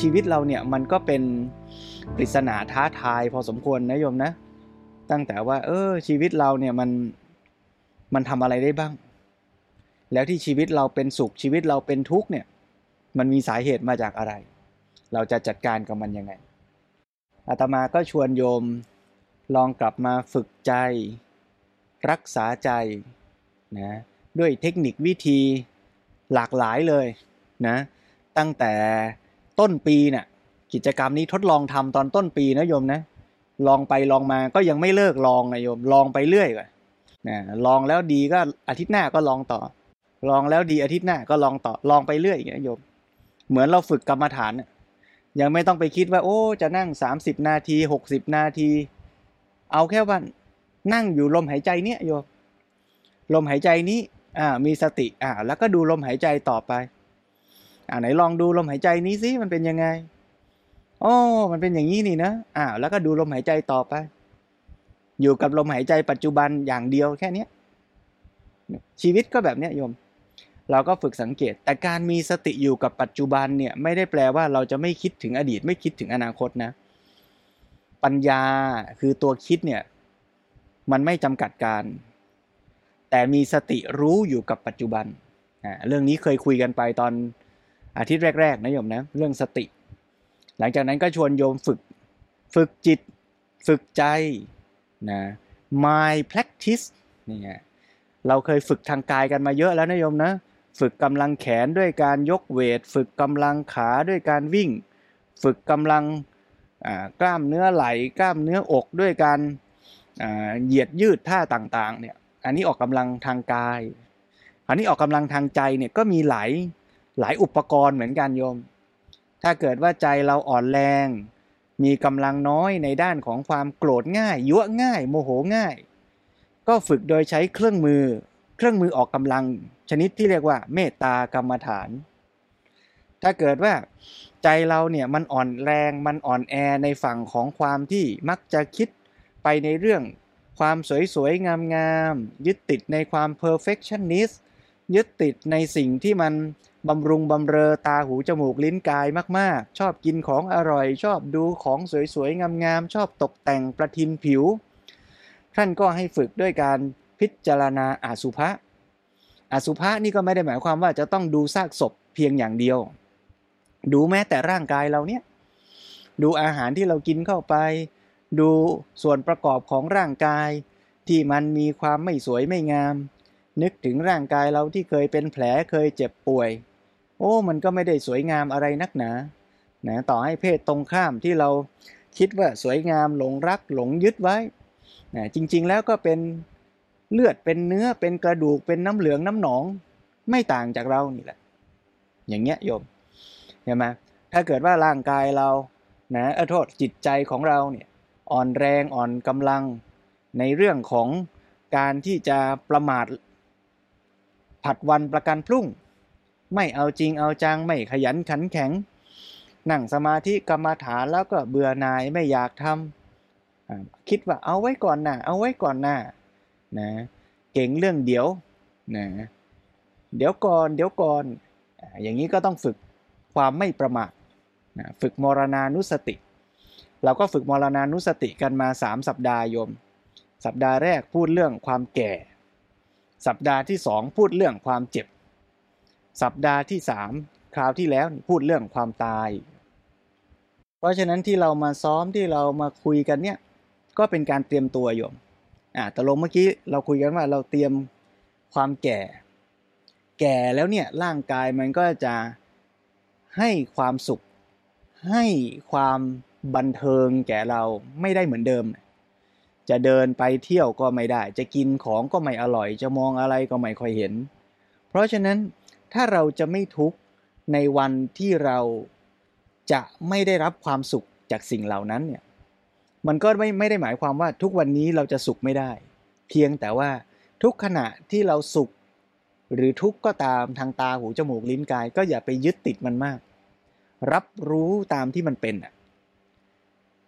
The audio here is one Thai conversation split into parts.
ชีวิตเราเนี่ยมันก็เป็นปริศนาท้าทายพอสมควรนะโยมนะ ตั้งแต่ว่า เออ ชีวิตเราเนี่ยมันมันทำอะไรได้บ้าง แล้วที่ชีวิตเราเป็นสุขชีวิตเราเป็นทุกข์เนี่ย มันมีสาเหตุมาจากอะไร เราจะจัดการกับมันยังไงอาตมาก็ชวนโยมลองกลับมาฝึกใจ รักษาใจนะด้วยเทคนิควิธีหลากหลายเลยนะตั้งแต่ ต้นปีเนี่ยกิจกรรมนี้ทดลองทำตอนต้นปีนะโยมนะ ลองไปลองมาก็ยังไม่เลิกลองนะโยม ลองไปเรื่อยก่อนนะลองแล้วดีก็อาทิตย์หน้าก็ลองต่อ ลองแล้วดีอาทิตย์หน้าก็ลองต่อลองไปเรื่อยอย่างนี้โยม เหมือนเราฝึกกรรมฐานยังไม่ต้องไปคิดว่า โอ้จะนั่ง 30 นาที 60 นาที เอาแค่ว่านั่งอยู่ลมหายใจเนี้ยโยมลมหายใจนี้อ่ามีสติอ่าแล้วก็ดูลมหายใจต่อไป อ่าไหนลองดูลมหายใจนี้สิมันเป็นยังไงโอ้มันเป็นอย่างนี้นี่นะอ่าแล้วก็ดูลมหายใจต่อไป อยู่กับลมหายใจปัจจุบันอย่างเดียวแค่นี้ชีวิตก็แบบเนี้ยโยม เราก็ฝึกสังเกต แต่การมีสติอยู่กับปัจจุบันเนี่ยไม่ได้แปลว่าเราจะไม่คิดถึงอดีต ไม่คิดถึงอนาคตนะ ปัญญาคือตัวคิดเนี่ยมันไม่จำกัดการ แต่มีสติรู้อยู่กับปัจจุบันอ่าเรื่องนี้เคยคุยกันไปตอน อาทิตย์แรก ๆนะโยมนะเรื่องสติ หลังจากนั้นก็ชวนโยมฝึกฝึกจิต ฝึกใจนะ my practice นี่ไงเราเคยฝึกทางกายกันมาเยอะแล้วนะโยมนะ ฝึกกำลังแขนด้วยการยกเวท ฝึกกำลังขาด้วยการวิ่ง ฝึกกำลังกล้ามเนื้อไหลกล้ามเนื้ออกด้วยการเหยียดยืดท่าต่างๆเนี่ยอันนี้ออกกำลังทางกาย อันนี้ออกกำลังทางใจเนี่ยก็มีหลาย หลายอุปกรณ์เหมือนกันโยม ถ้าเกิดว่าใจเราอ่อนแรง มีกำลังน้อยในด้านของความโกรธง่าย ยั่วง่าย โมโหง่าย ก็ฝึกโดยใช้เครื่องมือ เครื่องมือออกกำลัง ชนิดที่เรียกว่า เมตตากรรมฐาน ถ้าเกิดว่าใจเราเนี่ยมันอ่อนแรงมันอ่อนแอในฝั่งของความที่มักจะคิดไปในเรื่องความสวยๆ งามๆ ยึดติดในความ perfectionist ยึดติดในสิ่งที่มัน บำรุงบำเรอตาหูจมูกลิ้นกายมากๆ ชอบกินของอร่อย ชอบดูของสวยๆ งามๆ ชอบตกแต่งประทินผิว ท่านก็ให้ฝึกด้วยการพิจารณาอาสุภะอาสุภะนี่ก็ไม่ได้หมายความว่าจะต้องดูซากศพเพียงอย่างเดียว ดูแม้แต่ร่างกายเราเนี่ย ดูอาหารที่เรากินเข้าไป ดูส่วนประกอบของร่างกาย ที่มันมีความไม่สวยไม่งาม นึกถึงร่างกายเราที่เคยเป็นแผลเคยเจ็บป่วย โอ้มันก็ไม่ได้สวยงามอะไรนักหนานะต่อให้เพศตรงข้ามที่เราคิดว่าสวยงามหลงรักหลงยึดไว้นะจริงๆแล้วก็เป็นเลือดเป็นเนื้อเป็นกระดูกเป็นน้ำเหลืองน้ำหนอง ไม่ต่างจากเรานี่แหละ อย่างเงี้ยโยมเห็นไหมถ้าเกิดว่าร่างกายเรานะเออโทษจิตใจของเราเนี่ยอ่อนแรงอ่อนกำลังในเรื่องของการที่จะประมาทผัดวันประกันพรุ่ง ไม่เอาจริงเอาจังไม่ขยันขันแข็ง นั่งสมาธิกรรมฐานแล้วก็เบื่อหน่ายไม่อยากทำคิดว่าเอาไว้ก่อนนะเอาไว้ก่อนนะนะเก่งเรื่องเดี๋ยวนะเดี๋ยวก่อนเดี๋ยวก่อน อย่างนี้ก็ต้องฝึกความไม่ประมาทนะฝึกมรณานุสติ เราก็ฝึกมรณานุสติกันมา 3 สัปดาห์โยม สัปดาห์แรกพูดเรื่องความแก่ สัปดาห์ที่ 2 พูดเรื่องความเจ็บ สัปดาห์ที่ 3 คราวที่แล้วพูดเรื่องความตาย เพราะฉะนั้นที่เรามาซ้อมที่เรามาคุยกันเนี่ย ก็เป็นการเตรียมตัวโยมอ่าตกลงเมื่อกี้เราคุยกันว่าเราเตรียมความแก่ แก่แล้วเนี่ยร่างกายมันก็จะให้ความสุข ให้ความบันเทิงแก่เราไม่ได้เหมือนเดิม จะเดินไปเที่ยวก็ไม่ได้ จะกินของก็ไม่อร่อย จะมองอะไรก็ไม่ค่อยเห็น เพราะฉะนั้น ถ้าเราจะไม่ทุกข์ในวันที่เราจะไม่ได้รับความสุขจากสิ่งเหล่านั้นเนี่ยมันก็ไม่ไม่ได้หมายความว่าทุกวันนี้เราจะสุขไม่ได้ เพียงแต่ว่าทุกขณะที่เราสุข หรือทุกข์ก็ตามทางตาหูจมูกลิ้นกาย ก็อย่าไปยึดติดมันมาก รับรู้ตามที่มันเป็นอะ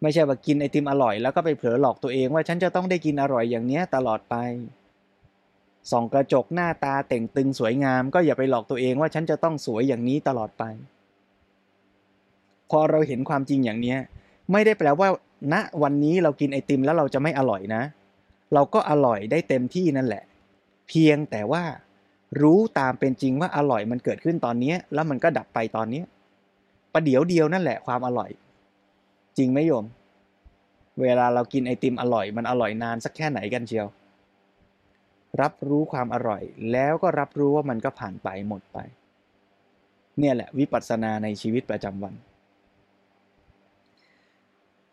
ไม่ใช่ว่ากินไอติมอร่อยแล้วก็ไปเผลอหลอกตัวเองว่าฉันจะต้องได้กินอร่อยอย่างเนี้ยตลอดไป ส่องกระจกหน้าตาเต่งตึงสวยงาม ก็อย่าไปหลอกตัวเองว่าฉันจะต้องสวยอย่างนี้ตลอดไป พอเราเห็นความจริงอย่างนี้ไม่ได้แปลว่าณวันนี้เรากินไอติมแล้วเราจะไม่อร่อยนะ เราก็อร่อยได้เต็มที่นั่นแหละ เพียงแต่ว่า รู้ตามเป็นจริงว่าอร่อยมันเกิดขึ้นตอนนี้ แล้วมันก็ดับไปตอนนี้ประเดี๋ยวเดียวนั่นแหละความอร่อย จริงไหมโยม เวลาเรากินไอติมอร่อย มันอร่อยนานสักแค่ไหนกันเชียว รับรู้ความอร่อย แล้วก็รับรู้ว่ามันก็ผ่านไปหมดไป เนี่ยแหละวิปัสสนาในชีวิตประจำวัน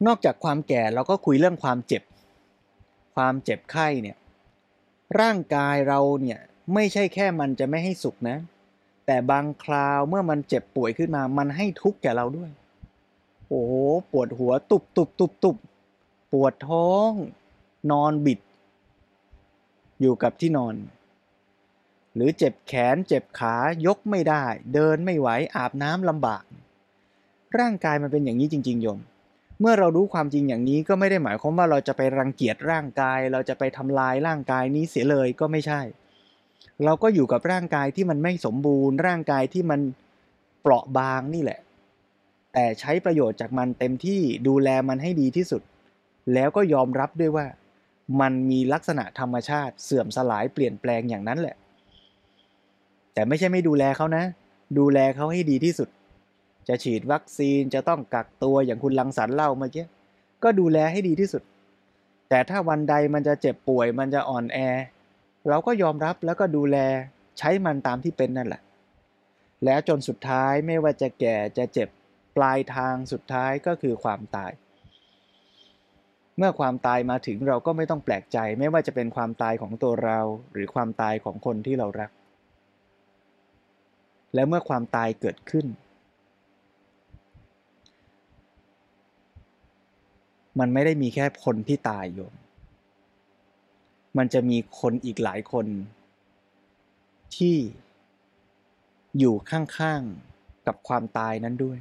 นอกจากความแก่เราก็คุยเรื่องความเจ็บ ความเจ็บไข้เนี่ยร่างกายเราเนี่ยไม่ใช่แค่มันจะไม่ให้สุขนะ แต่บางคราวเมื่อมันเจ็บป่วยขึ้นมา มันให้ทุกข์แก่เราด้วย โอ้โหปวดหัวตุบตุบตุบตุบปวดท้อง นอนบิด อยู่กับที่นอน หรือเจ็บแขนเจ็บขายกไม่ได้ เดินไม่ไหวอาบน้ำลำบาก ร่างกายมันเป็นอย่างนี้จริงๆโยม เมื่อเรารู้ความจริงอย่างนี้ก็ไม่ได้หมายความว่าเราจะไปรังเกียจร่างกาย เราจะไปทำลายร่างกายนี้เสียเลยก็ไม่ใช่ เราก็อยู่กับร่างกายที่มันไม่สมบูรณ์ ร่างกายที่มันเปราะบางนี่แหละ แต่ใช้ประโยชน์จากมันเต็มที่ดูแลมันให้ดีที่สุด แล้วก็ยอมรับด้วยว่า มันมีลักษณะธรรมชาติเสื่อมสลายเปลี่ยนแปลงอย่างนั้นแหละ แต่ไม่ใช่ไม่ดูแลเขานะ ดูแลเขาให้ดีที่สุด จะฉีดวัคซีนจะต้องกักตัวอย่างคุณลังสรรเล่าเมื่อกี้ก็ดูแลให้ดีที่สุด แต่ถ้าวันใดมันจะเจ็บป่วย มันจะอ่อนแอ เราก็ยอมรับแล้วก็ดูแลใช้มันตามที่เป็นนั่นแหละ แล้วจนสุดท้ายไม่ว่าจะแก่จะเจ็บปลายทางสุดท้ายก็คือความตาย เมื่อความตายมาถึงเราก็ไม่ต้องแปลกใจ ไม่ว่าจะเป็นความตายของตัวเรา หรือความตายของคนที่เรารัก และเมื่อความตายเกิดขึ้น มันไม่ได้มีแค่คนที่ตายโยม มันจะมีคนอีกหลายคน ที่อยู่ข้างๆกับความตายนั้นด้วย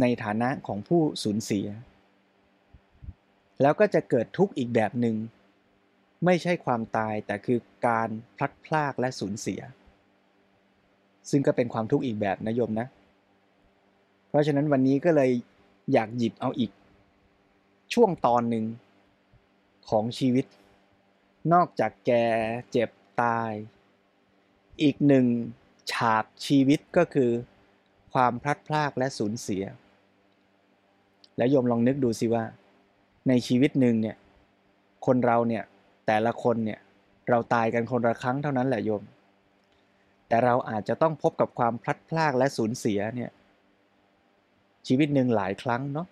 ในฐานะของผู้สูญเสีย แล้วก็จะเกิดทุกข์อีกแบบหนึง่งไม่ใช่ความตายแต่คือการพลัดพรากและสูญเสีย ซึ่งก็เป็นความทุกข์อีกแบบนะโยมนะ เพราะฉะนั้นวันนี้ก็เลยอยากหยิบเอาอีก ช่วงตอนหนึ่งของชีวิต นอกจากแก่เจ็บตาย อีกหนึ่งฉากชีวิตก็คือ ความพลัดพรากและสูญเสีย แล้วโยมลองนึกดูสิว่า ในชีวิตหนึ่งเนี่ยคนเราเนี่ยแต่ละคนเนี่ยเราตายกันคนละครั้งเท่านั้นแหละโยม แต่เราอาจจะต้องพบกับความพลัดพรากและสูญเสียเนี่ยชีวิตหนึ่งหลายครั้งเนาะ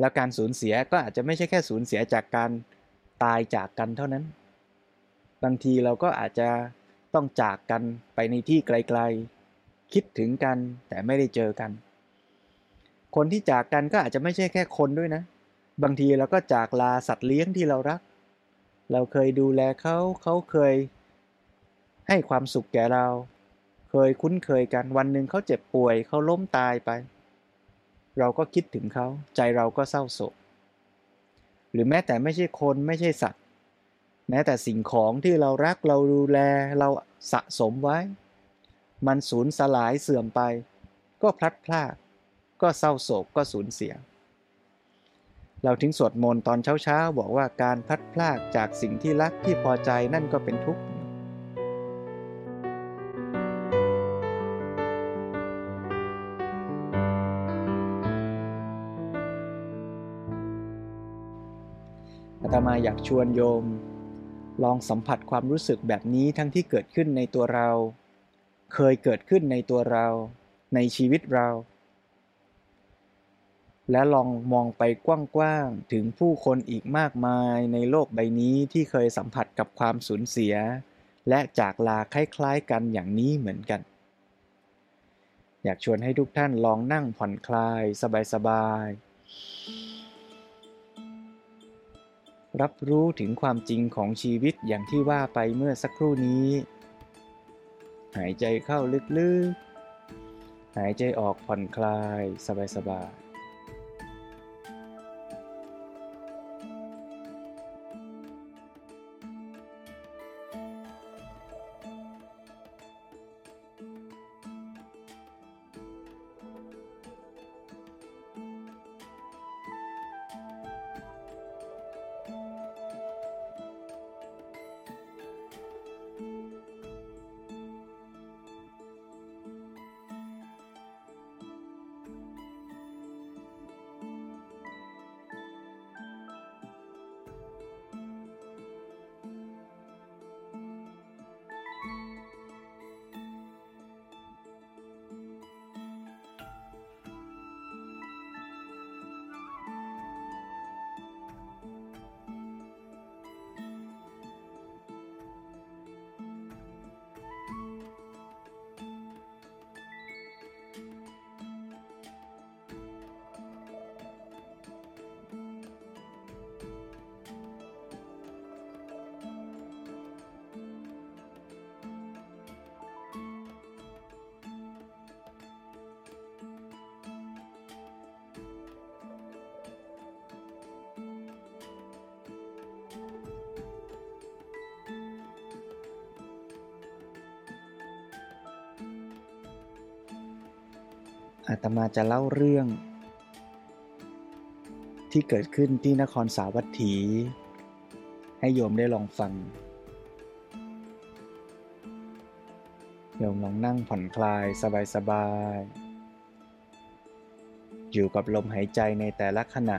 แล้วการสูญเสียก็อาจจะไม่ใช่แค่สูญเสียจากการตายจากกันเท่านั้น บางทีเราก็อาจจะต้องจากกันไปในที่ไกลๆ คิดถึงกันแต่ไม่ได้เจอกัน คนที่จากกันก็อาจจะไม่ใช่แค่คนด้วยนะ บางทีเราก็จากลาสัตว์เลี้ยงที่เรารัก เราเคยดูแลเขาเขาเคย ให้ความสุขแก่เรา เคยคุ้นเคยกันวันหนึ่งเขาเจ็บป่วยเขาล้มตายไป เราก็คิดถึงเขาใจเราก็เศร้าโศก หรือแม้แต่ไม่ใช่คนไม่ใช่สัตว์ แม้แต่สิ่งของที่เรารักเราดูแลเราสะสมไว้ มันสูญสลายเสื่อมไป ก็พลัดพราก ก็เศร้าโศกก็สูญเสีย เราถึงสวดมนต์ตอนเช้าๆ บอกว่าการพัดพรากจากสิ่งที่รักที่พอใจนั่นก็เป็นทุกข์อาตมาอยากชวนโยม ลองสัมผัสความรู้สึกแบบนี้ทั้งที่เกิดขึ้นในตัวเรา เคยเกิดขึ้นในตัวเรา ในชีวิตเรา และลองมองไปกว้างๆ ถึงผู้คนอีกมากมายในโลกใบนี้ที่เคยสัมผัสกับความสูญเสีย และจากลาคล้ายๆกันอย่างนี้เหมือนกัน อยากชวนให้ทุกท่านลองนั่งผ่อนคลาย สบายๆ รับรู้ถึงความจริงของชีวิตอย่างที่ว่าไปเมื่อสักครู่นี้ หายใจเข้าลึกๆ หายใจออกผ่อนคลาย สบายๆ อาตมาจะเล่าเรื่อง ที่เกิดขึ้นที่นครสาวัตถี ให้โยมได้ลองฟัง โยมลองนั่งผ่อนคลายสบายๆ อยู่กับลมหายใจในแต่ละขณะ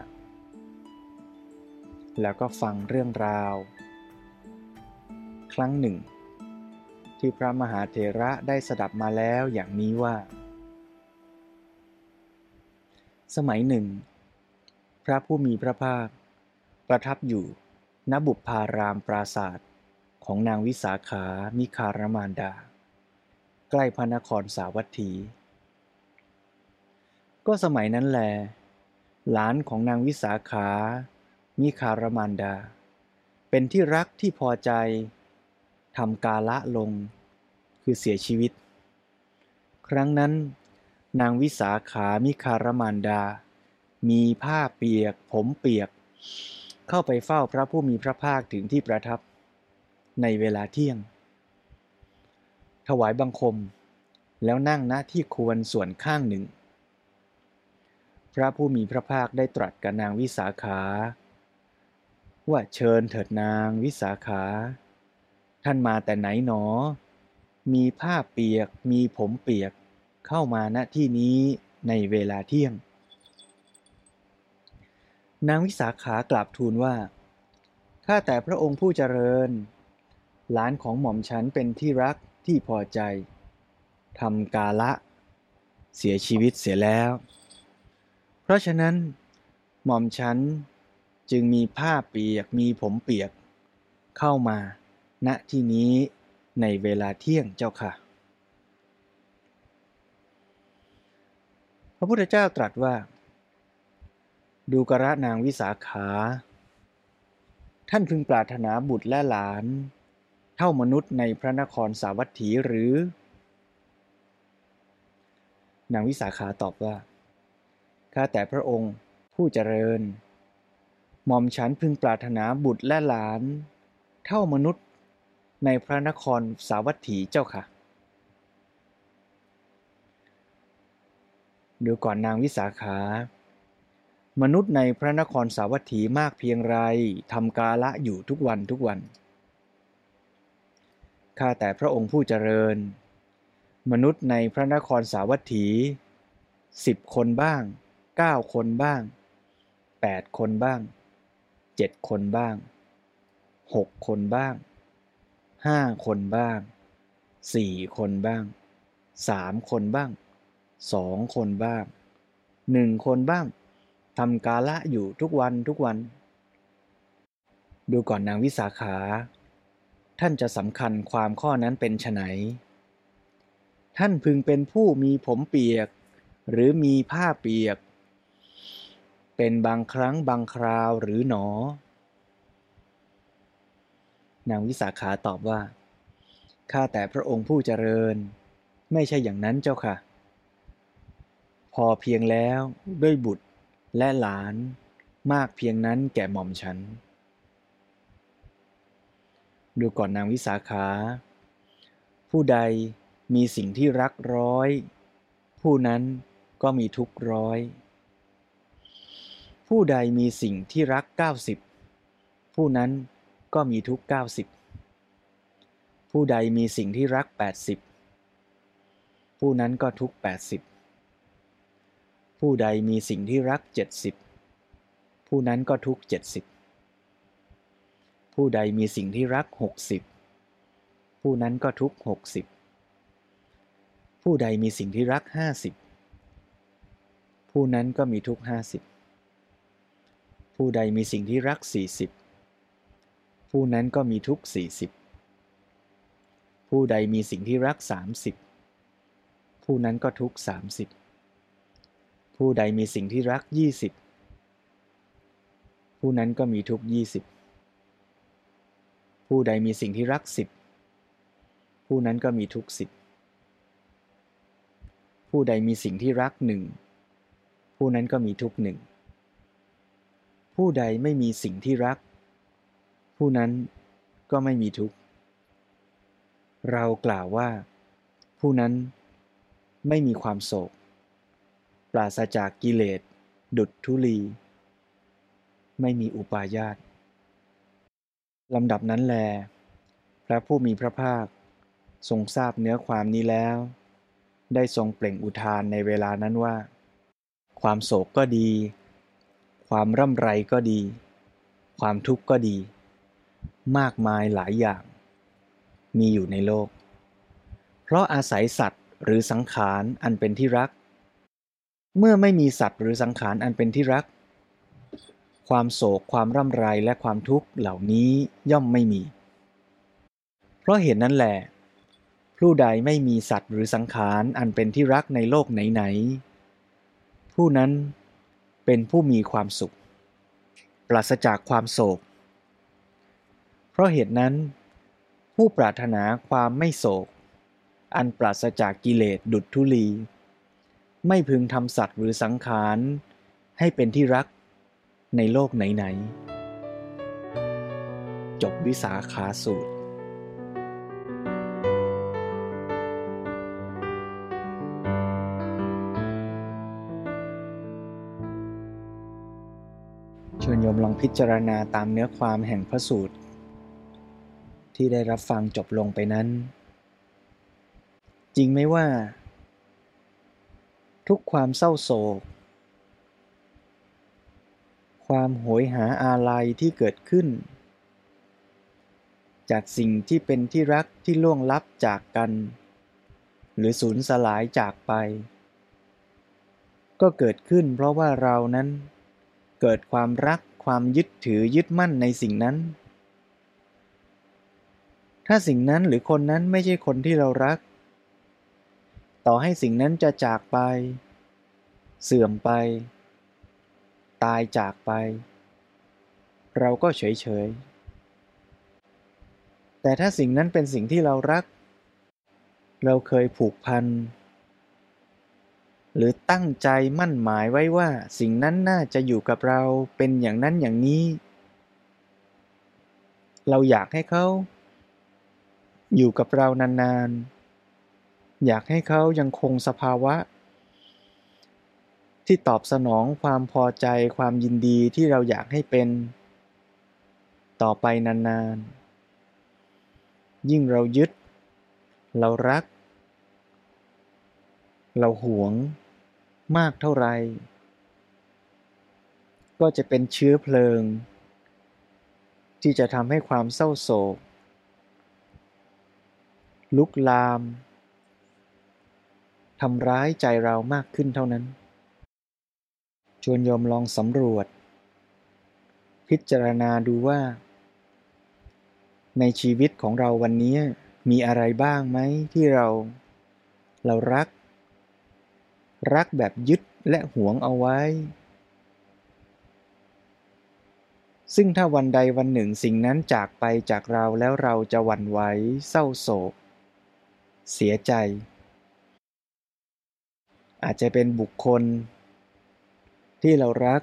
แล้วก็ฟังเรื่องราว ครั้งหนึ่ง ที่พระมหาเถระได้สดับมาแล้วอย่างนี้ว่า สมัยหนึ่ง พระผู้มีพระภาค ประทับอยู่ณบุพารามปราศาสตร์ของนางวิสาขามิคารมานดา ใกล้พระนครสาวัตถี ก็สมัยนั้นแล หลานของนางวิสาขา มิคารมานดา เป็นที่รักที่พอใจทำกาละลง คือเสียชีวิต ครั้งนั้น นางวิสาขามิคารมานดา มีผ้าเปียก ผมเปียก เข้าไปเฝ้าพระผู้มีพระภาคถึงที่ประทับ ในเวลาเที่ยง ถวายบังคม แล้วนั่งณที่ควรส่วนข้างหนึ่ง พระผู้มีพระภาคได้ตรัสกับนางวิสาขา ว่าเชิญเถิดนางวิสาขา ท่านมาแต่ไหนหนอ มีผ้าเปียก มีผมเปียก เข้ามาณที่นี้ในเวลาเที่ยง นางวิสาขากราบทูลว่า ข้าแต่พระองค์ผู้เจริญ หลานของหม่อมฉันเป็นที่รักที่พอใจทำกาละ เสียชีวิตเสียแล้ว เพราะฉะนั้น หม่อมฉันจึงมีผ้าเปียกมีผมเปียก เข้ามา ณที่นี้ในเวลาเที่ยงเจ้าค่ะ ระพุทธเจ้าตรัสว่า ดูกระนางวิสาขา ท่านพึงปรารถนาบุตรและหลาน เท่ามนุษย์ในพระนครสาวัตถีหรือ นางวิสาขาตอบว่า ข้าแต่พระองค์ผู้เจริญ หม่อมฉันพึงปรารถนาบุตรและหลาน เท่ามนุษย์ในพระนครสาวัตถีเจ้าค่ะ ดูก่อนนางวิสาขา มนุษย์ในพระนครสาวัตถีมากเพียงไรทำกาละอยู่ทุกวันทุกวัน ข้าแต่พระองค์ผู้เจริญ มนุษย์ในพระนครสาวัตถีสิบคนบ้างเก้าคนบ้างแปดคนบ้างเจ็ดคนบ้างหกคนบ้างห้าคนบ้างสี่คนบ้างสามคนบ้าง สองคนบ้างหนึ่งคนบ้างทำกาละอยู่ทุกวันทุกวัน ดูก่อนนางวิสาขา ท่านจะสำคัญความข้อนั้นเป็นไฉนท่านพึงเป็นผู้มีผมเปียก หรือมีผ้าเปียก เป็นบางครั้งบางคราวหรือหนอ นางวิสาขาตอบว่า ข้าแต่พระองค์ผู้เจริญ ไม่ใช่อย่างนั้นเจ้าค่ะ พอเพียงแล้วด้วยบุตรและหลานมากเพียงนั้นแก่หม่อมฉัน ดูก่อนนางวิสาขา ผู้ใดมีสิ่งที่รักร้อย ผู้นั้นก็มีทุกร้อย ผู้ใดมีสิ่งที่รักเก้าสิบผู้นั้นก็มีทุกเก้าสิบผู้ใดมีสิ่งที่รักแปดสิบผู้นั้นก็ทุกแปดสิบ ผู้ใดมีสิ่งที่รักเจ็ดสิบผู้นั้นก็ทุกเจ็ดสิบผู้ใดมีสิ่งที่รักหกสิบผู้นั้นก็ทุกหกสิบผู้ใดมีสิ่งที่รักห้าสิบผู้นั้นก็มีทุกห้าสิบผู้ใดมีสิ่งที่รักสี่สิบผู้นั้นก็มีทุกสี่สิบผู้ใดมีสิ่งที่รักสามสิบผู้นั้นก็ทุกสามสิบ ผู้ใดมีสิ่งที่รักยี่สิบผู้นั้นก็มีทุกยี่สิบผู้ใดมีสิ่งที่รักสิบผู้นั้นก็มีทุกสิบผู้ใดมีสิ่งที่รักหนึ่งผู้นั้นก็มีทุกหนึ่งผู้ใดไม่มีสิ่งที่รัก ผู้นั้นก็ไม่มีทุกเรากล่าวว่า ผู้นั้นไม่มีความโศก ปราศจากกิเลส ดุจทุลี ไม่มีอุปาญาตลำดับนั้นแล พระผู้มีพระภาค ทรงทราบเนื้อความนี้แล้ว ได้ทรงเปล่งอุทานในเวลานั้นว่า ความโศกก็ดี ความร่ำไรก็ดี ความทุกข์ก็ดี มากมายหลายอย่าง มีอยู่ในโลก เพราะอาศัยสัตว์หรือสังขารอันเป็นที่รัก เมื่อไม่มีสัตว์หรือสังขารอันเป็นที่รัก ความโศกความร่ำไรและความทุกข์เหล่านี้ย่อมไม่มี เพราะเหตุนั้นแหละผู้ใดไม่มีสัตว์หรือสังขารอันเป็นที่รักในโลกไหนๆผู้นั้นเป็นผู้มีความสุข ปราศจากความโศก เพราะเหตุนั้น ผู้ปรารถนาความไม่โศก อันปราศจากกิเลสดุจทุลี ไม่พึงทำสัตว์หรือสังขาร ให้เป็นที่รักในโลกไหน ๆ จบวิสาขาสูตรชวนโยมลองพิจารณาตามเนื้อความแห่งพระสูตร ที่ได้รับฟังจบลงไปนั้น จริงไหมว่า ทุกความเศร้าโศก ความโหยหาอาลัยที่เกิดขึ้น จากสิ่งที่เป็นที่รักที่ล่วงลับจากกัน หรือสูญสลายจากไป ก็เกิดขึ้นเพราะว่าเรานั้น เกิดความรักความยึดถือยึดมั่นในสิ่งนั้น ถ้าสิ่งนั้นหรือคนนั้นไม่ใช่คนที่เรารัก ต่อให้สิ่งนั้นจะจากไป เสื่อมไป ตายจากไป เราก็เฉยเฉยแต่ถ้าสิ่งนั้นเป็นสิ่งที่เรารัก เราเคยผูกพัน หรือตั้งใจมั่นหมายไว้ว่าสิ่งนั้นน่าจะอยู่กับเราเป็นอย่างนั้นอย่างนี้ เราอยากให้เขา อยู่กับเรานานๆ อยากให้เขายังคงสภาวะ ที่ตอบสนองความพอใจความยินดีที่เราอยากให้เป็น ต่อไปนานๆ ยิ่งเรายึด เรารัก เราหวงมากเท่าไหร่ก็จะเป็นเชื้อเพลิง ที่จะทำให้ความเศร้าโศก ลุกลาม ทำร้ายใจเรามากขึ้นเท่านั้น ชวนโยมลองสำรวจ พิจารณาดูว่า ในชีวิตของเราวันนี้มีอะไรบ้างไหมที่เรา เรารัก รักแบบยึดและหวงเอาไว้ ซึ่งถ้าวันใดวันหนึ่งสิ่งนั้นจากไปจากเราแล้วเราจะหวั่นไหวเศร้าโศก เสียใจ อาจจะเป็นบุคคล ที่เรารัก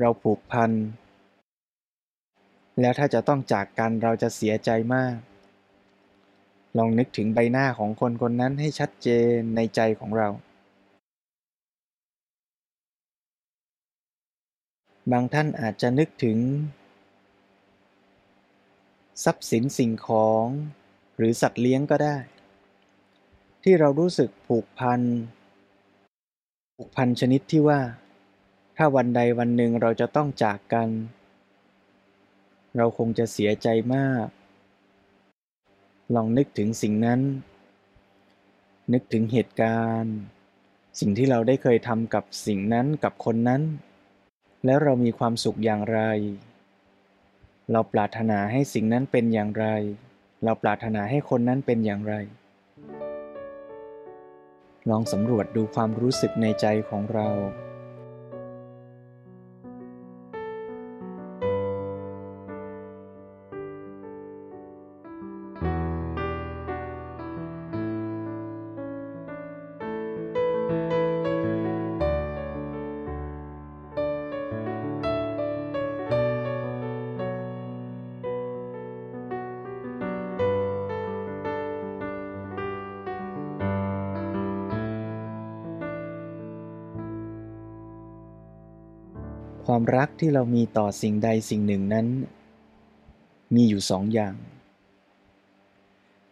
เราผูกพัน แล้วถ้าจะต้องจากกันเราจะเสียใจมาก ลองนึกถึงใบหน้าของคนคนนั้นให้ชัดเจนในใจของเรา บางท่านอาจจะนึกถึง ทรัพย์สินสิ่งของหรือสัตว์เลี้ยงก็ได้ ที่เรารู้สึกผูกพัน ผูกพันชนิดที่ว่า ถ้าวันใดวันหนึ่งเราจะต้องจากกัน เราคงจะเสียใจมาก ลองนึกถึงสิ่งนั้น นึกถึงเหตุการณ์ สิ่งที่เราได้เคยทำกับสิ่งนั้นกับคนนั้น แล้วเรามีความสุขอย่างไร เราปรารถนาให้สิ่งนั้นเป็นอย่างไร เราปรารถนาให้คนนั้นเป็นอย่างไร ลองสำรวจดูความรู้สึกในใจของเรา ความรักที่เรามีต่อสิ่งใดสิ่งหนึ่งนั้น มีอยู่สองอย่าง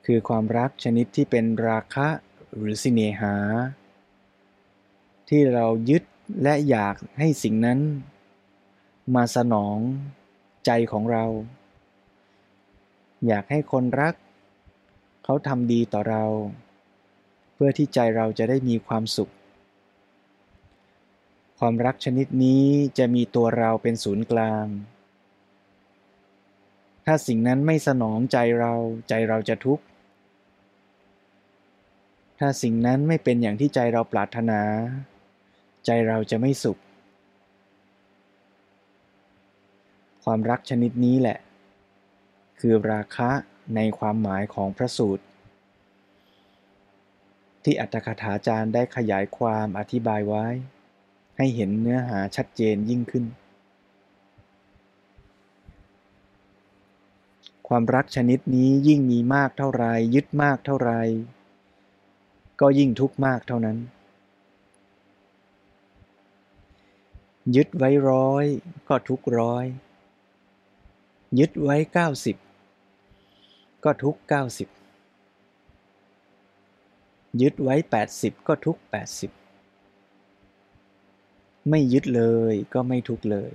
คือความรักชนิดที่เป็นราคะหรือสิเนหา ที่เรายึดและอยากให้สิ่งนั้น มาสนองใจของเรา อยากให้คนรัก เขาทำดีต่อเรา เพื่อที่ใจเราจะได้มีความสุข ความรักชนิดนี้จะมีตัวเราเป็นศูนย์กลาง ถ้าสิ่งนั้นไม่สนองใจเราใจเราจะทุกข์ ถ้าสิ่งนั้นไม่เป็นอย่างที่ใจเราปรารถนา ใจเราจะไม่สุข ความรักชนิดนี้แหละ คือราคะในความหมายของพระสูตร ที่อัตถคถาจารย์ได้ขยายความอธิบายไว้ ให้เห็นเนื้อหาชัดเจนยิ่งขึ้น ความรักชนิดนี้ยิ่งมีมากเท่าไรยึดมากเท่าไร ก็ยิ่งทุกข์มากเท่านั้น ยึดไว้ร้อยก็ทุกร้อย ยึดไว้เก้าสิบก็ทุกเก้าสิบยึดไว้แปดสิบก็ทุกแปดสิบ ไม่ยึดเลยก็ไม่ทุกข์เลย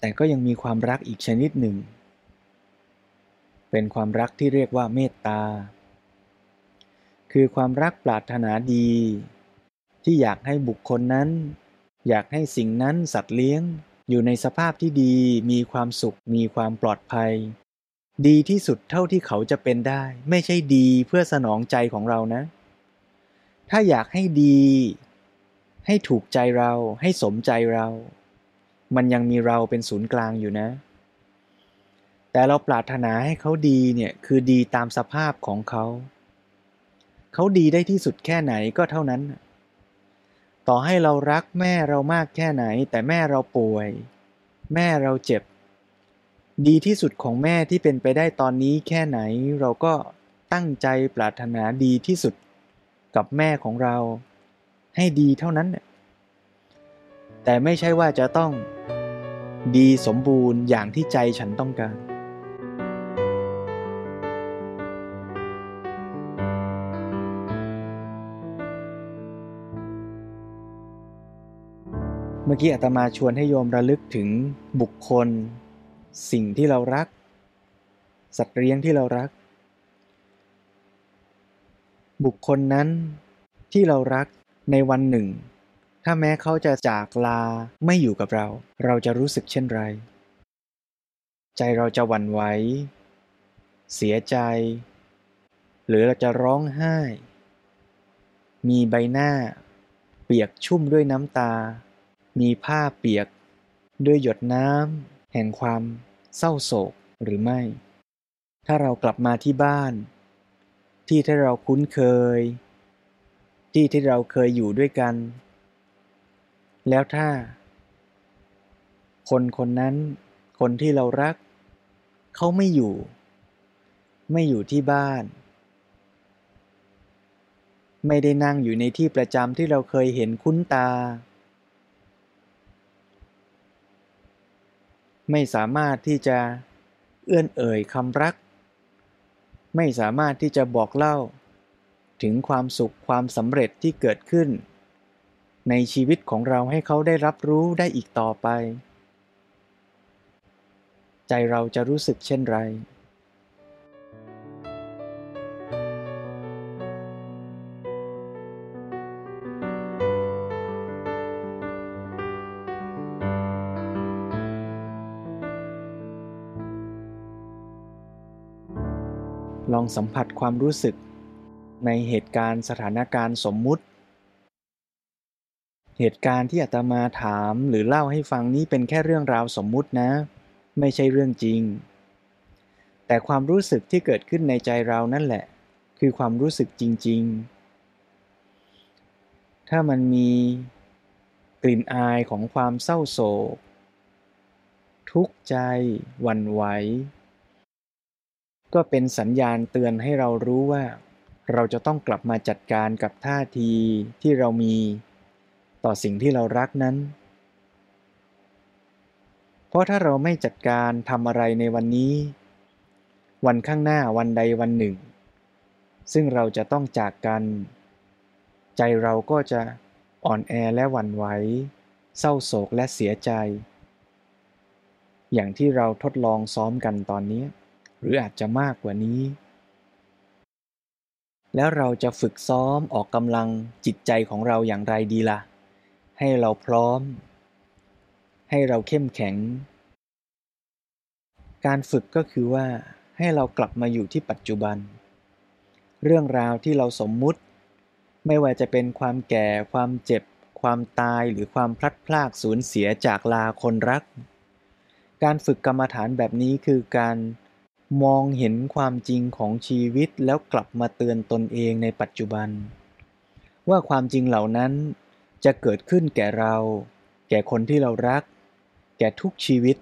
แต่ก็ยังมีความรักอีกชนิดหนึ่ง เป็นความรักที่เรียกว่าเมตตา คือความรักปรารถนาดี ที่อยากให้บุคคลนั้น อยากให้สิ่งนั้นสัตว์เลี้ยง อยู่ในสภาพที่ดี มีความสุข มีความปลอดภัย ดีที่สุดเท่าที่เขาจะเป็นได้ ไม่ใช่ดีเพื่อสนองใจของเรานะ ถ้าอยากให้ดี ให้ถูกใจเรา ให้สมใจเรา มันยังมีเราเป็นศูนย์กลางอยู่นะ แต่เราปรารถนาให้เขาดีเนี่ยคือดีตามสภาพของเขา เขาดีได้ที่สุดแค่ไหนก็เท่านั้น ต่อให้เรารักแม่เรามากแค่ไหน แต่แม่เราป่วย แม่เราเจ็บ ดีที่สุดของแม่ที่เป็นไปได้ตอนนี้แค่ไหนเราก็ตั้งใจปรารถนาดีที่สุด กับแม่ของเราให้ดีเท่านั้น แต่ไม่ใช่ว่าจะต้องดีสมบูรณ์อย่างที่ใจฉันต้องการ เมื่อกี้อาตมาชวนให้โยมระลึกถึงบุคคล สิ่งที่เรารัก สัตว์เลี้ยงที่เรารัก บุคคลนั้นที่เรารักในวันหนึ่ง ถ้าแม้เขาจะจากลาไม่อยู่กับเรา เราจะรู้สึกเช่นไร ใจเราจะหวั่นไหว เสียใจ หรือเราจะร้องไห้ มีใบหน้า เปียกชุ่มด้วยน้ำตา มีผ้าเปียก ด้วยหยดน้ำแห่งความเศร้าโศกหรือไม่ ถ้าเรากลับมาที่บ้าน ที่ที่เราคุ้นเคย ที่ที่เราเคยอยู่ด้วยกัน แล้วถ้า คนคนนั้น คนที่เรารัก เขาไม่อยู่ ไม่อยู่ที่บ้าน ไม่ได้นั่งอยู่ในที่ประจำที่เราเคยเห็นคุ้นตา ไม่สามารถที่จะเอื้อนเอ่ยคำรัก ไม่สามารถที่จะบอกเล่า ถึงความสุขความสำเร็จที่เกิดขึ้น ในชีวิตของเราให้เขาได้รับรู้ได้อีกต่อไป ใจเราจะรู้สึกเช่นไร ลองสัมผัสความรู้สึก ในเหตุการณ์สถานการณ์สมมุติ เหตุการณ์ที่อาตมาถามหรือเล่าให้ฟังนี้เป็นแค่เรื่องราวสมมุตินะ ไม่ใช่เรื่องจริง แต่ความรู้สึกที่เกิดขึ้นในใจเรานั่นแหละ คือความรู้สึกจริง ๆ ถ้ามันมีกลิ่นอายของความเศร้าโศก ทุกข์ใจหวั่นไหว ก็เป็นสัญญาณเตือนให้เรารู้ว่า เราจะต้องกลับมาจัดการกับท่าทีที่เรามี ต่อสิ่งที่เรารักนั้น เพราะถ้าเราไม่จัดการทำอะไรในวันนี้ วันข้างหน้าวันใดวันหนึ่ง ซึ่งเราจะต้องจากกัน ใจเราก็จะอ่อนแอและหวั่นไหวเศร้าโศกและเสียใจ อย่างที่เราทดลองซ้อมกันตอนนี้ หรืออาจจะมากกว่านี้ แล้วเราจะฝึกซ้อมออกกำลังจิตใจของเราอย่างไรดีละ่ะ ให้เราพร้อม ให้เราเข้มแข็ง การฝึกก็คือว่าให้เรากลับมาอยู่ที่ปัจจุบัน เรื่องราวที่เราสมมุติ ไม่ว่าจะเป็นความแก่ ความเจ็บ ความตายหรือความพลัดพรากสูญเสียจากลาคนรัก การฝึกกรรมฐานแบบนี้คือการ มองเห็นความจริงของชีวิตแล้วกลับมาเตือนตนเองในปัจจุบัน ว่าความจริงเหล่านั้นจะเกิดขึ้นแก่เรา แก่คนที่เรารัก แก่ทุกชีวิต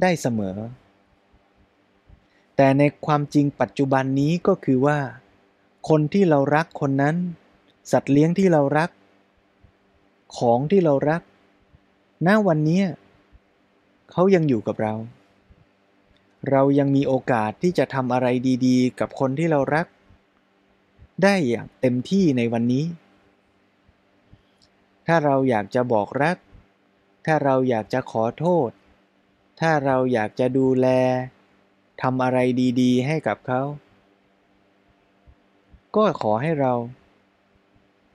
ได้เสมอ แต่ในความจริงปัจจุบันนี้ก็คือว่า คนที่เรารักคนนั้น สัตว์เลี้ยงที่เรารัก ของที่เรารัก ณวันนี้เขายังอยู่กับเรา เรายังมีโอกาสที่จะทำอะไรดีๆ กับคนที่เรารัก ได้อย่างเต็มที่ในวันนี้ ถ้าเราอยากจะบอกรัก ถ้าเราอยากจะขอโทษ ถ้าเราอยากจะดูแลทำอะไรดีๆ ให้กับเขา ก็ขอให้เรา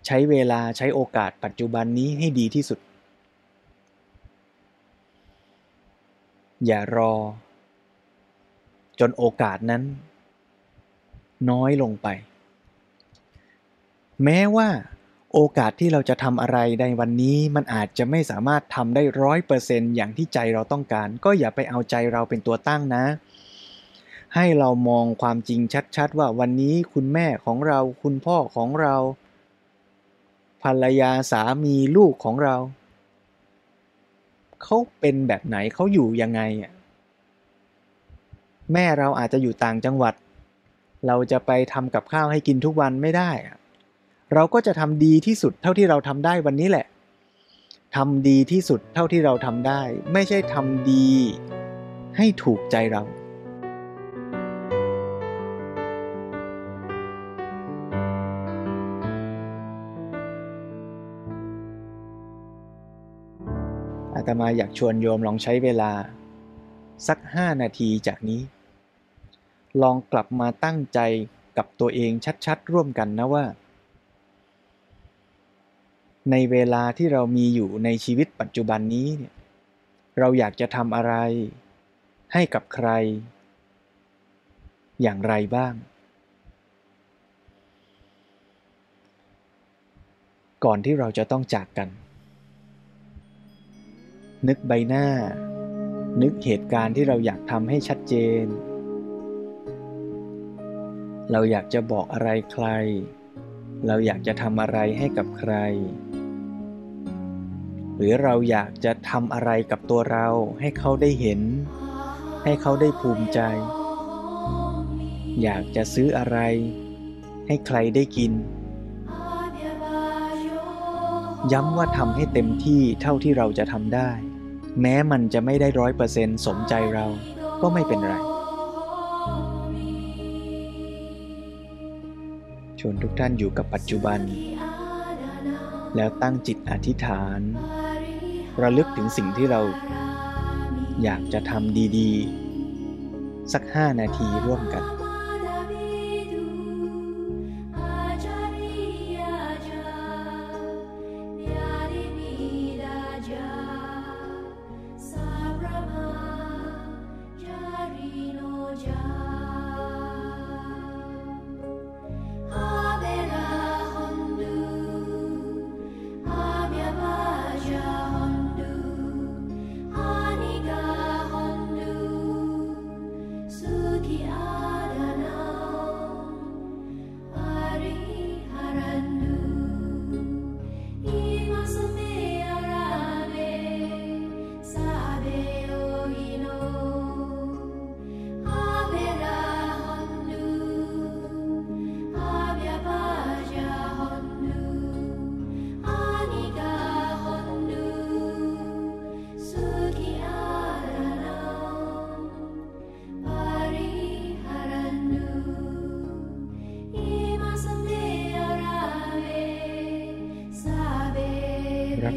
ใช้เวลาใช้โอกาสปัจจุบันนี้ให้ดีที่สุด อย่ารอ จนโอกาสนั้น น้อยลงไป แม้ว่า โอกาสที่เราจะทำอะไรในวันนี้มันอาจจะไม่สามารถทำได้ร้อยเปอร์เซนต์อย่างที่ใจเราต้องการ ก็อย่าไปเอาใจเราเป็นตัวตั้งนะ ให้เรามองความจริงชัดๆ ว่าวันนี้คุณแม่ของเราคุณพ่อของเรา ภรรยาสามีลูกของเราเขาเป็นแบบไหนเขาอยู่ยังไงอะ แม่เราอาจจะอยู่ต่างจังหวัด เราจะไปทำกับข้าวให้กินทุกวันไม่ได้ เราก็จะทำดีที่สุดเท่าที่เราทำได้วันนี้แหละทำดีที่สุดเท่าที่เราทำได้ ไม่ใช่ทำดีให้ถูกใจเราอาตมาอยากชวนโยมลองใช้เวลา สักห้านาทีจากนี้ ลองกลับมาตั้งใจกับตัวเองชัดๆ ร่วมกันนะว่า ในเวลาที่เรามีอยู่ในชีวิตปัจจุบันนี้เนี่ยเราอยากจะทำอะไร ให้กับใคร อย่างไรบ้าง ก่อนที่เราจะต้องจากกัน นึกใบหน้า นึกเหตุการณ์ที่เราอยากทำให้ชัดเจน เราอยากจะบอกอะไรใคร เราอยากจะทำอะไรให้กับใคร หรือเราอยากจะทำอะไรกับตัวเราให้เขาได้เห็น ให้เขาได้ภูมิใจ อยากจะซื้ออะไร ให้ใครได้กิน ย้ำว่าทำให้เต็มที่เท่าที่เราจะทำได้ แม้มันจะไม่ได้ร้อยเปอร์เซ็นต์สมใจเราก็ไม่เป็นไร ชวนทุกท่านอยู่กับปัจจุบัน แล้วตั้งจิตอธิษฐาน ระลึกถึงสิ่งที่เราอยากจะทำดี ๆ สักห้านาทีร่วมกัน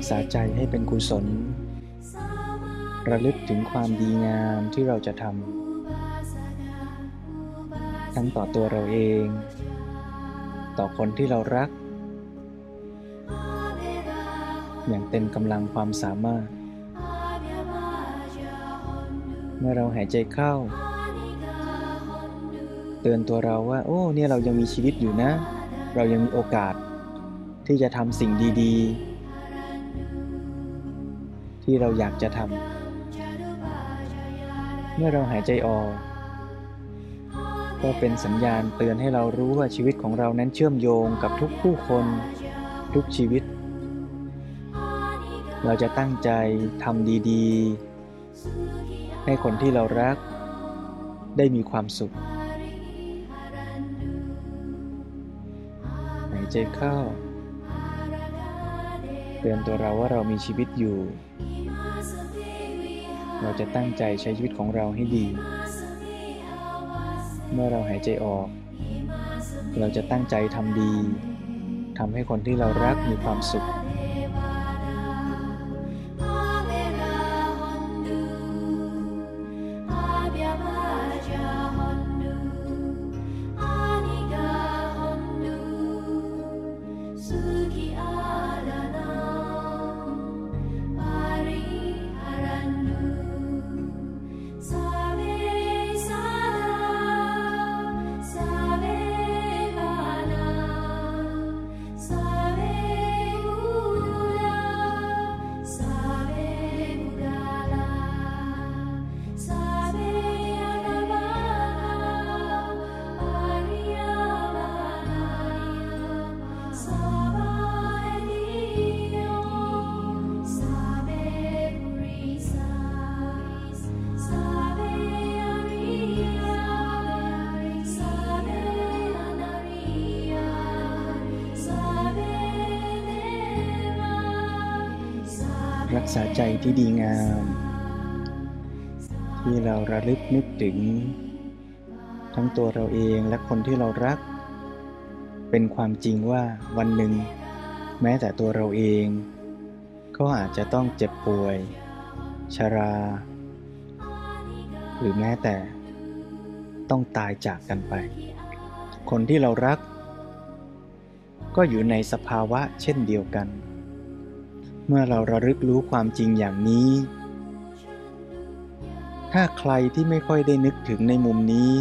ษาใจให้เป็นกุศล ระลึกถึงความดีงามที่เราจะทำทั้งต่อตัวเราเอง ต่อคนที่เรารัก อย่างเต็มกำลังความสามารถ เมื่อเราหายใจเข้า เตือนตัวเราว่า โอ้เนี่ยเรายังมีชีวิตอยู่นะ เรายังมีโอกาสที่จะทำสิ่งดี ๆ ที่เราอยากจะทำ เมื่อเราหายใจออก ก็เป็นสัญญาณเตือนให้เรารู้ว่าชีวิตของเรานั้นเชื่อมโยงกับทุกผู้คน ทุกชีวิต เราจะตั้งใจทำดีๆ ให้คนที่เรารัก ได้มีความสุข หายใจเข้า เตือนตัวเราว่าเรามีชีวิตอยู่ เราจะตั้งใจใช้ชีวิตของเราให้ดี เมื่อเราหายใจออก เราจะตั้งใจทำดีทำให้คนที่เรารักมีความสุข ษาใจที่ดีงาม ที่เราระลึกนึกถึง ทั้งตัวเราเองและคนที่เรารัก เป็นความจริงว่าวันหนึ่ง แม้แต่ตัวเราเอง ก็อาจจะต้องเจ็บป่วย ชรา หรือแม้แต่ ต้องตายจากกันไป คนที่เรารัก ก็อยู่ในสภาวะเช่นเดียวกัน เมื่อเราระลึกรู้ความจริงอย่างนี้ ถ้าใครที่ไม่ค่อยได้นึกถึงในมุมนี้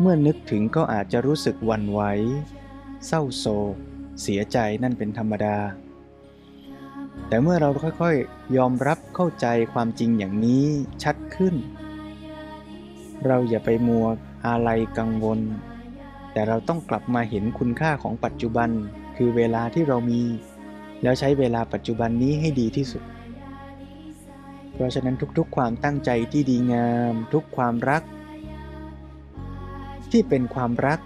เมื่อนึกถึงก็อาจจะรู้สึกวันไหว เศร้าโศก เสียใจนั่นเป็นธรรมดา แต่เมื่อเราค่อยๆ ยอมรับเข้าใจความจริงอย่างนี้ชัดขึ้น เราอย่าไปมัวอะไรกังวล แต่เราต้องกลับมาเห็นคุณค่าของปัจจุบันคือเวลาที่เรามี แล้วใช้เวลาปัจจุบันนี้ให้ดีที่สุด เพราะฉะนั้นทุกๆ ความตั้งใจที่ดีงาม ทุกความรัก ที่เป็นความรัก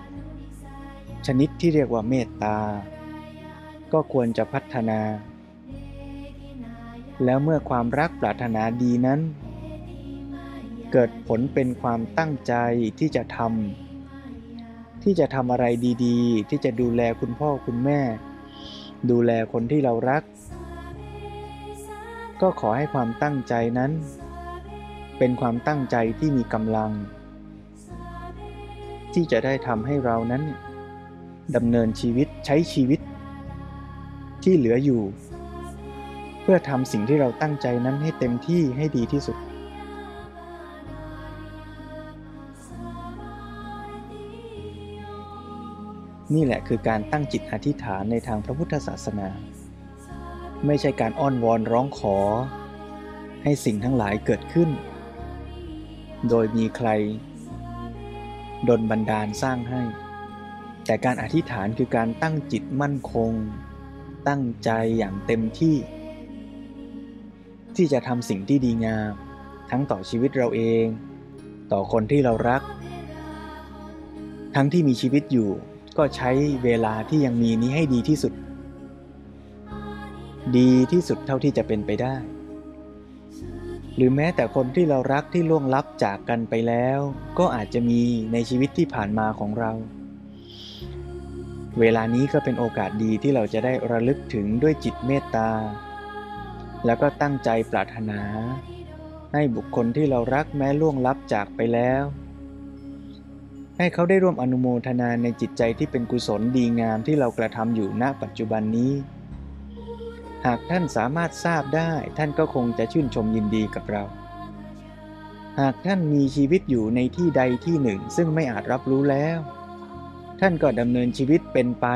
ชนิดที่เรียกว่าเมตตา ก็ควรจะพัฒนา แล้วเมื่อความรักปรารถนาดีนั้น เกิดผลเป็นความตั้งใจที่จะทำที่จะทำอะไรดีๆ ที่จะดูแลคุณพ่อคุณแม่ ดูแลคนที่เรารัก ก็ขอให้ความตั้งใจนั้น เป็นความตั้งใจที่มีกำลัง ที่จะได้ทำให้เรานั้นดำเนินชีวิตใช้ชีวิต ที่เหลืออยู่ เพื่อทำสิ่งที่เราตั้งใจนั้นให้เต็มที่ให้ดีที่สุด นี่แหละคือการตั้งจิตอธิษฐานในทางพระพุทธศาสนา ไม่ใช่การอ้อนวอนร้องขอ ให้สิ่งทั้งหลายเกิดขึ้น โดยมีใครดนบันดาลสร้างให้ แต่การอธิษฐานคือการตั้งจิตมั่นคง ตั้งใจอย่างเต็มที่ ที่จะทำสิ่งที่ดีงาม ทั้งต่อชีวิตเราเอง ต่อคนที่เรารัก ทั้งที่มีชีวิตอยู่ ก็ใช้เวลาที่ยังมีนี้ให้ดีที่สุด ดีที่สุดเท่าที่จะเป็นไปได้ หรือแม้แต่คนที่เรารักที่ล่วงลับจากกันไปแล้ว ก็อาจจะมีในชีวิตที่ผ่านมาของเรา เวลานี้ก็เป็นโอกาสดีที่เราจะได้ระลึกถึงด้วยจิตเมตตา แล้วก็ตั้งใจปรารถนา ให้บุคคลที่เรารักแม้ล่วงลับจากไปแล้ว ให้เขาได้ร่วมอนุโมทนาในจิตใจที่เป็นกุศลดีงามที่เรากระทำอยู่ณปัจจุบันนี้ หากท่านสามารถทราบได้ ท่านก็คงจะชื่นชมยินดีกับเรา หากท่านมีชีวิตอยู่ในที่ใดที่หนึ่ง ซึ่งไม่อาจรับรู้แล้ว ท่านก็ดำเนินชีวิตเป็นไป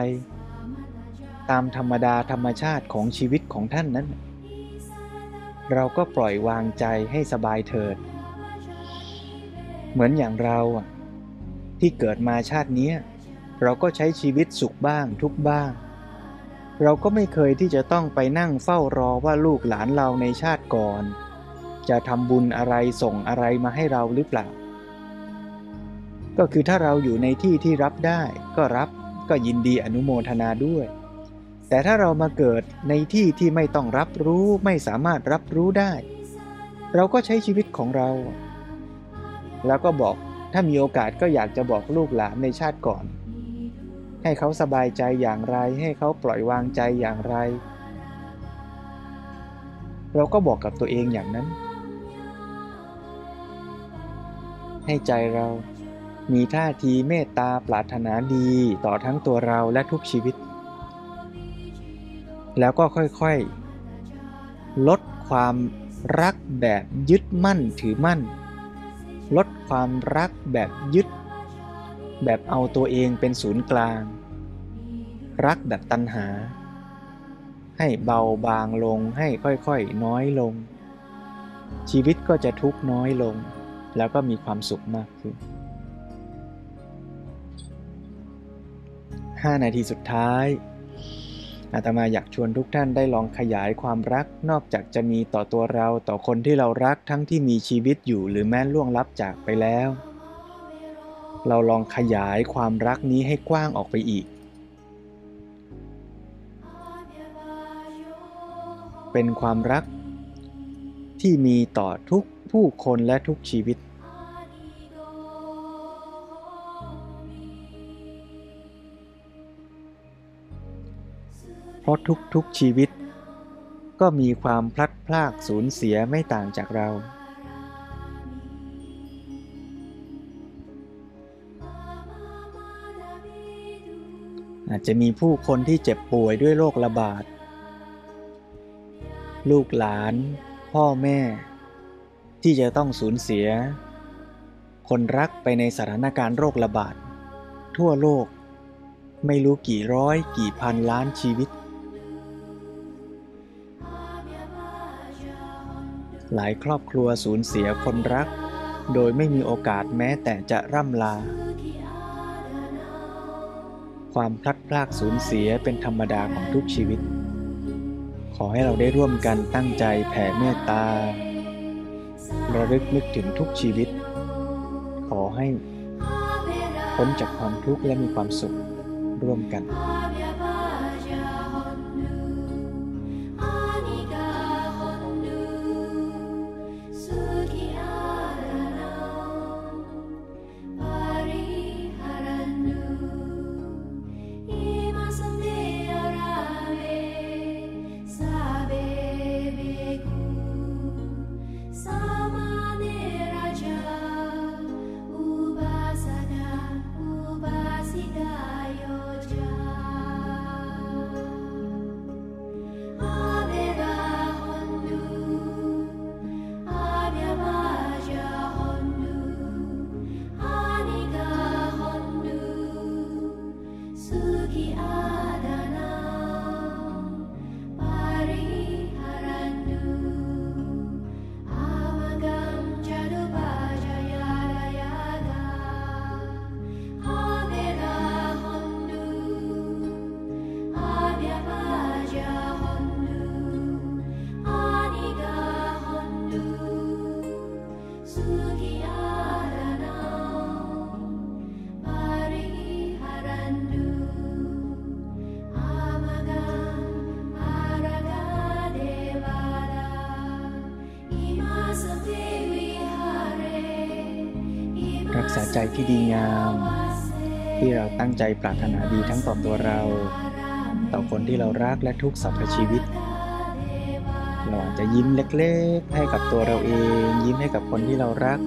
ตามธรรมดาธรรมชาติของชีวิตของท่านนั้น เราก็ปล่อยวางใจให้สบายเถิด เหมือนอย่างเรา ที่เกิดมาชาตินี้เราก็ใช้ชีวิตสุขบ้างทุกบ้าง เราก็ไม่เคยที่จะต้องไปนั่งเฝ้ารอว่าลูกหลานเราในชาติก่อน จะทำบุญอะไรส่งอะไรมาให้เราหรือเปล่า ก็คือถ้าเราอยู่ในที่ที่รับได้ ก็รับก็ยินดีอนุโมทนาด้วย แต่ถ้าเรามาเกิดในที่ที่ไม่ต้องรับรู้ไม่สามารถรับรู้ได้ เราก็ใช้ชีวิตของเรา แล้วก็บอก ถ้ามีโอกาสก็อยากจะบอกลูกหลานในชาติก่อน ให้เขาสบายใจอย่างไร ให้เขาปล่อยวางใจอย่างไร เราก็บอกกับตัวเองอย่างนั้น ให้ใจเรามีท่าทีเมตตาปรารถนาดีต่อทั้งตัวเราและทุกชีวิต แล้วก็ค่อยๆ ลดความรักแบบยึดมั่นถือมั่น ลดความรักแบบยึด แบบเอาตัวเองเป็นศูนย์กลาง รักแบบตัณหา ให้เบาบางลงให้ค่อยๆน้อยลง ชีวิตก็จะทุกข์น้อยลง แล้วก็มีความสุขมากขึ้น 5 นาทีสุดท้าย อาตมาอยากชวนทุกท่านได้ลองขยายความรัก นอกจากจะมีต่อตัวเราต่อคนที่เรารักทั้งที่มีชีวิตอยู่หรือแม้ล่วงลับจากไปแล้ว เราลองขยายความรักนี้ให้กว้างออกไปอีก เป็นความรักที่มีต่อทุกผู้คนและทุกชีวิต ราะทุกๆชีวิต ก็มีความพลัดพรากสูญเสียไม่ต่างจากเรา อาจจะมีผู้คนที่เจ็บป่วยด้วยโรคระบาด ลูกหลาน พ่อแม่ทที่จะต้องสูญเสีย คนรักไปในสถานการณ์โรคระบาด ทั่วโลกไม่รู้กี่ร้อยกี่พันล้านชีวิต หลายครอบครัวสูญเสียคนรัก โดยไม่มีโอกาสแม้แต่จะร่ำลา ความพลัดพรากสูญเสียเป็นธรรมดาของทุกชีวิต ขอให้เราได้ร่วมกันตั้งใจแผ่เมตตา ระลึกนึกถึงทุกชีวิต ขอให้พ้นจากความทุกข์และมีความสุขร่วมกัน ที่ดีงาม ที่เราตั้งใจปรารถนาดีทั้งต่อตัวเรา ต่อคนที่เรารักและทุกสรรพชีวิต เราอาจจะยิ้มเล็กๆ ให้กับตัวเราเอง ยิ้มให้กับคนที่เรารัก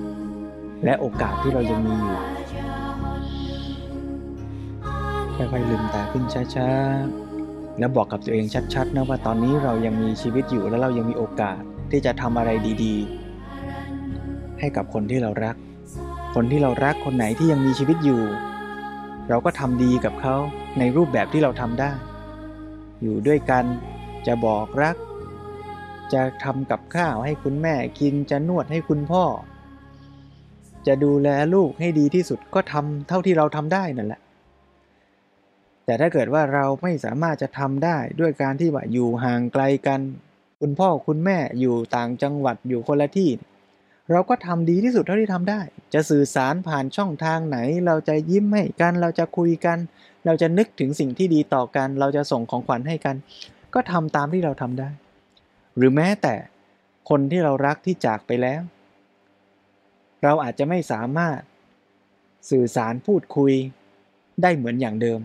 และโอกาสที่เรายังมีอยู่ค่อยๆลืมตาขึ้นช้าๆ แล้วบอกกับตัวเองชัดๆนะว่าตอนนี้เรายังมีชีวิตอยู่และเรายังมีโอกาสที่จะทำอะไรดี ๆ ให้กับคนที่เรารัก คนที่เรารักคนไหนที่ยังมีชีวิตอยู่ เราก็ทำดีกับเขาในรูปแบบที่เราทำได้ อยู่ด้วยกันจะบอกรัก จะทำกับข้าวให้คุณแม่กินจะนวดให้คุณพ่อ จะดูแลลูกให้ดีที่สุดก็ทำเท่าที่เราทำได้นั่นแหละ แต่ถ้าเกิดว่าเราไม่สามารถจะทำได้ด้วยการที่ว่าอยู่ห่างไกลกัน คุณพ่อคุณแม่อยู่ต่างจังหวัดอยู่คนละที่เเราก็ทำดีที่สุดเท่าที่ทำได้ จะสื่อสารผ่านช่องทางไหน เราจะยิ้มให้กัน เราจะคุยกัน เราจะนึกถึงสิ่งที่ดีต่อกัน เราจะส่งของขวัญให้กัน ก็ทำตามที่เราทำได้ หรือแม้แต่คนที่เรารักที่จากไปแล้ว เราอาจจะไม่สามารถสื่อสารพูดคุยได้เหมือนอย่างเดิม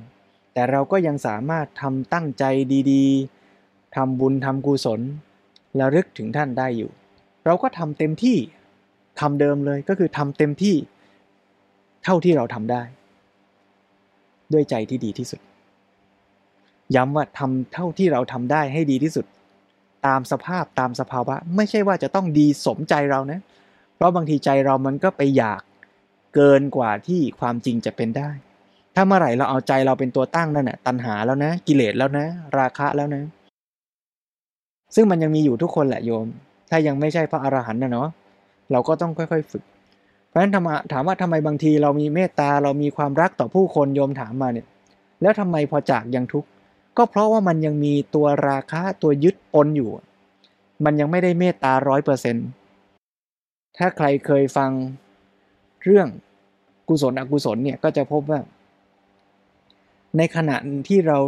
แต่เราก็ยังสามารถทำตั้งใจดีๆทำบุญทำกุศลระลึกถึงท่านได้อยู่ เราก็ทำเต็มที่ คำเดิมเลยก็คือทำเต็มที่เท่าที่เราทำได้ ด้วยใจที่ดีที่สุด ย้ำว่าทำเท่าที่เราทำได้ให้ดีที่สุด ตามสภาพตามสภาวะ ไม่ใช่ว่าจะต้องดีสมใจเรานะ เพราะบางทีใจเรามันก็ไปอยากเกินกว่าที่ความจริงจะเป็นได้ ถ้าเมื่อไหร่เราเอาใจเราเป็นตัวตั้งนั่นแหะตัณหาแล้วนะ กิเลสแล้วนะ ราคะแล้วนะ ซึ่งมันยังมีอยู่ทุกคนแหละโยม ถ้ายังไม่ใช่พระอรหันต์นะเนาะ เราก็ต้องค่อยๆฝึก เพราะฉะนั้นถามว่าทำไมบางทีเรามีเมตตาเรามีความรักต่อผู้คนโยมถามมาเนี่ยแล้วทำไมพอจากยังทุกข์ก็เพราะว่ามันยังมีตัวราคะตัวยึดปนอยู่ มันยังไม่ได้เมตตาร้อยเปอร์เซ็นต์ถ้าใครเคยฟังเรื่องกุศลอกุศลเนี่ยก็จะพบว่า ในขณะที่เรา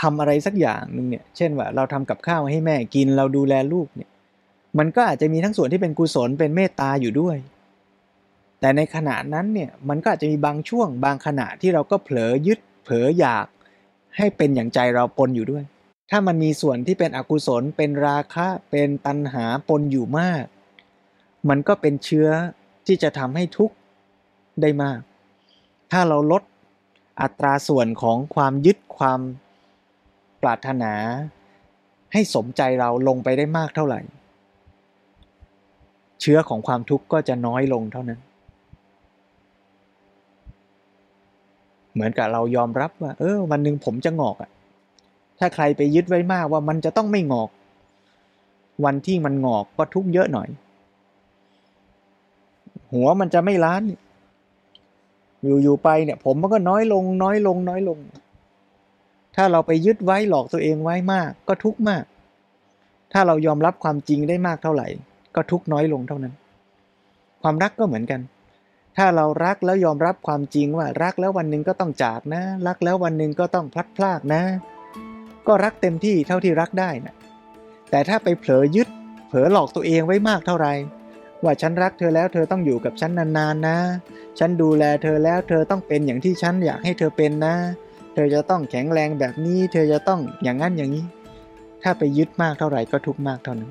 ทำอะไรสักอย่างหนึ่งเนี่ย เช่นว่าเราทำกับข้าวให้แม่กินเราดูแลลูกเนี่ย มันก็อาจจะมีทั้งส่วนที่เป็นกุศลเป็นเมตตาอยู่ด้วย แต่ในขณะนั้นเนี่ยมันก็อาจจะมีบางช่วงบางขณะที่เราก็เผลอยึดเผลออยากให้เป็นอย่างใจเราปนอยู่ด้วย ถ้ามันมีส่วนที่เป็นอกุศล เป็นราคะเป็นตัณหาปนอยู่มาก มันก็เป็นเชื้อที่จะทำให้ทุกข์ได้มาก ถ้าเราลดอัตราส่วนของความยึดความปรารถนา ให้สมใจเราลงไปได้มากเท่าไหร่ เชื้อของความทุกข์ก็จะน้อยลงเท่านั้น เหมือนกับเรายอมรับว่า เออ วันหนึ่งผมจะงอกอะ่ะ ถ้าใครไปยึดไว้มากว่ามันจะต้องไม่งอก วันที่มันงอกก็ทุกข์เยอะหน่อย หัวมันจะไม่ล้าน อยู่ๆไปเนี่ย ผมมันก็น้อยลง น้อยลง น้อยลง ถ้าเราไปยึดไว้หลอกตัวเองไว้มาก ก็ทุกข์มาก ถ้าเรายอมรับความจริงได้มากเท่าไหร่ ก็ทุกน้อยลงเท่านั้น ความรักก็เหมือนกัน ถ้าเรารักแล้วยอมรับความจริงว่ารักแล้ววันหนึ่งก็ต้องจากนะ รักแล้ววันหนึ่งก็ต้องพลัดพรากนะ ก็รักเต็มที่เท่าที่รักได้นะแต่ถ้าไปเผลอยึด เผลอหลอกตัวเองไว้มากเท่าไหร่ว่าฉันรักเธอแล้วเธอต้องอยู่กับฉันนานๆนะ ฉันดูแลเธอแล้วเธอต้องเป็นอย่างที่ฉันอยากให้เธอเป็นนะ เธอจะต้องแข็งแรงแบบนี้ เธอจะต้องอย่างนั้นอย่างนี้ ถ้าไปยึดมากเท่าไหร่ก็ทุกมากเท่านั้น